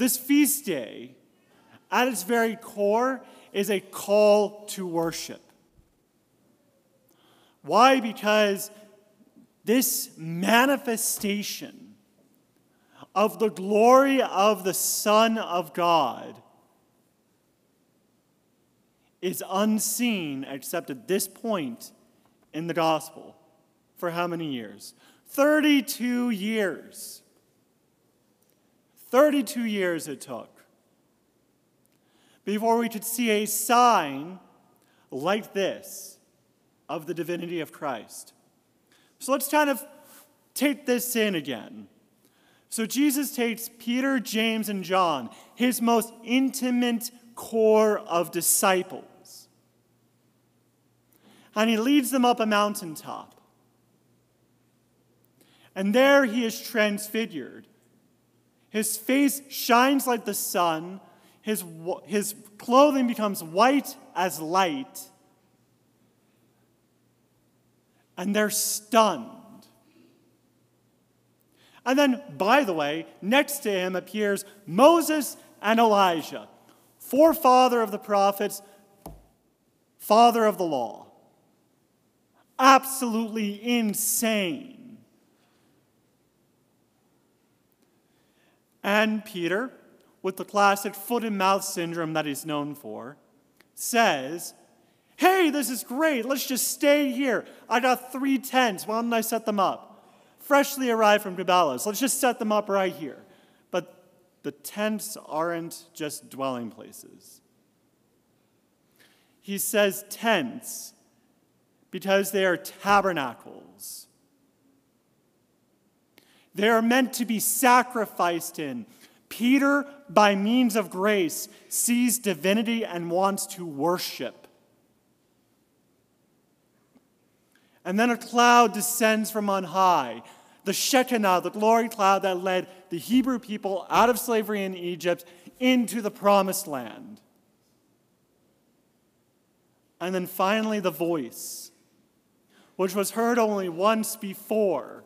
This feast day, at its very core, is a call to worship. Why? Because this manifestation of the glory of the Son of God is unseen except at this point in the gospel. For how many years? 32 years. 32 years it took before we could see a sign like this of the divinity of Christ. So let's kind of take this in again. So Jesus takes Peter, James, and John, his most intimate core of disciples, and he leads them up a mountaintop. And there he is transfigured. His face shines like the sun, his, his clothing becomes white as light, and they're stunned. And then, by the way, next to him appears Moses and Elijah, forefather of the prophets, father of the law. Absolutely insane. And Peter, with the classic foot and mouth syndrome that he's known for, says, Hey, this is great. Let's just stay here. I got three tents. Why don't I set them up? Freshly arrived from Cabela's. Let's just set them up right here. But the tents aren't just dwelling places. He says tents because they are tabernacles. They are meant to be sacrificed in Peter, by means of grace, sees divinity and wants to worship. And then a cloud descends from on high, the Shekinah, the glory cloud that led the Hebrew people out of slavery in Egypt into the promised land. And then finally, the voice, which was heard only once before,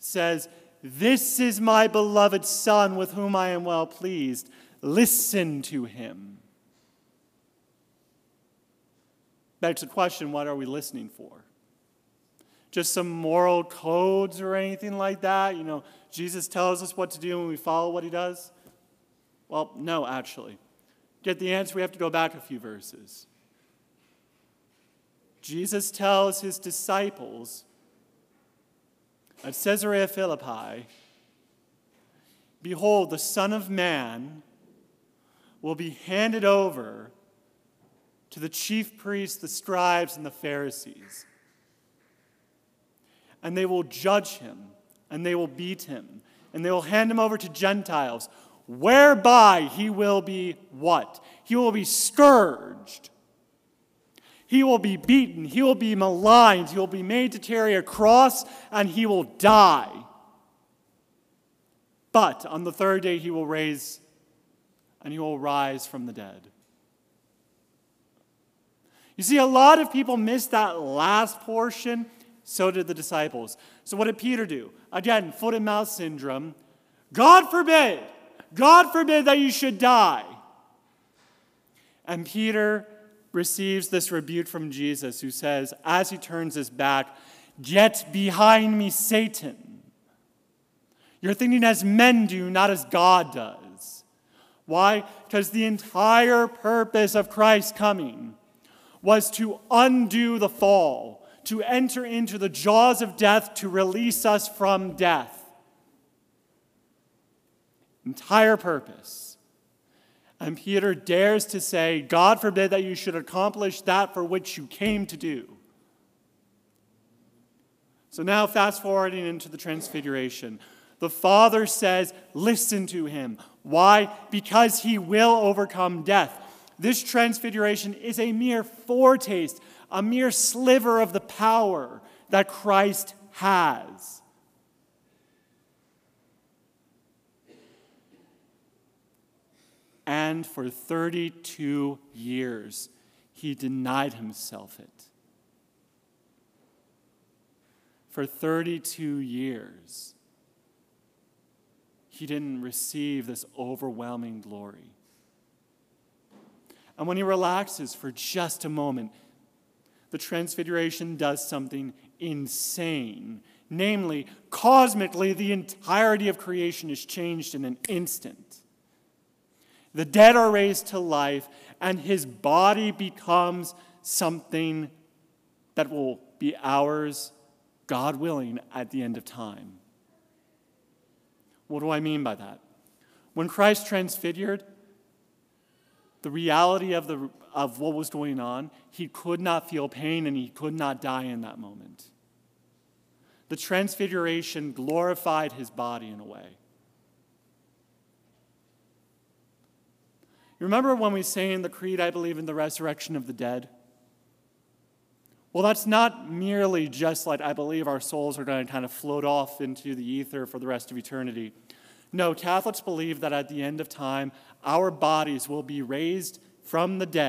says, this is my beloved Son with whom I am well pleased. Listen to him. Begs the question what are we listening for? Just some moral codes or anything like that? You know, Jesus tells us what to do and we follow what he does? Well, no, actually. Get the answer, we have to go back a few verses. Jesus tells his disciples at Caesarea Philippi, Behold, the Son of Man will be handed over to the chief priests, the scribes, and the Pharisees. And they will judge him, and they will beat him, and they will hand him over to Gentiles, whereby he will be what? He will be scourged he will be beaten, he will be maligned, he will be made to carry a cross, and he will die. But on the third day he will raise and he will rise from the dead. You see, a lot of people miss that last portion. So did the disciples. So, what did Peter do? Again, foot and mouth syndrome. God forbid, God forbid that you should die. And Peter receives this rebuke from Jesus, who says, as he turns his back, Get behind me, Satan. You're thinking as men do, not as God does. Why? Because the entire purpose of Christ's coming was to undo the fall, to enter into the jaws of death, to release us from death. Entire purpose. And Peter dares to say, God forbid that you should accomplish that for which you came to do. So now, fast forwarding into the transfiguration, the Father says, Listen to him. Why? Because he will overcome death. This transfiguration is a mere foretaste, a mere sliver of the power that Christ has. For 32 years, he denied himself it. For 32 years, he didn't receive this overwhelming glory. And when he relaxes for just a moment, the transfiguration does something insane. Namely, cosmically, the entirety of creation is changed in an instant. The dead are raised to life, and his body becomes something that will be ours, God willing, at the end of time. What do I mean by that? When Christ transfigured, the reality of, the, of what was going on, he could not feel pain and he could not die in that moment. The transfiguration glorified his body in a way. You remember when we say in the Creed, I believe in the resurrection of the dead? Well, that's not merely just like I believe our souls are going to kind of float off into the ether for the rest of eternity. No, Catholics believe that at the end of time, our bodies will be raised from the dead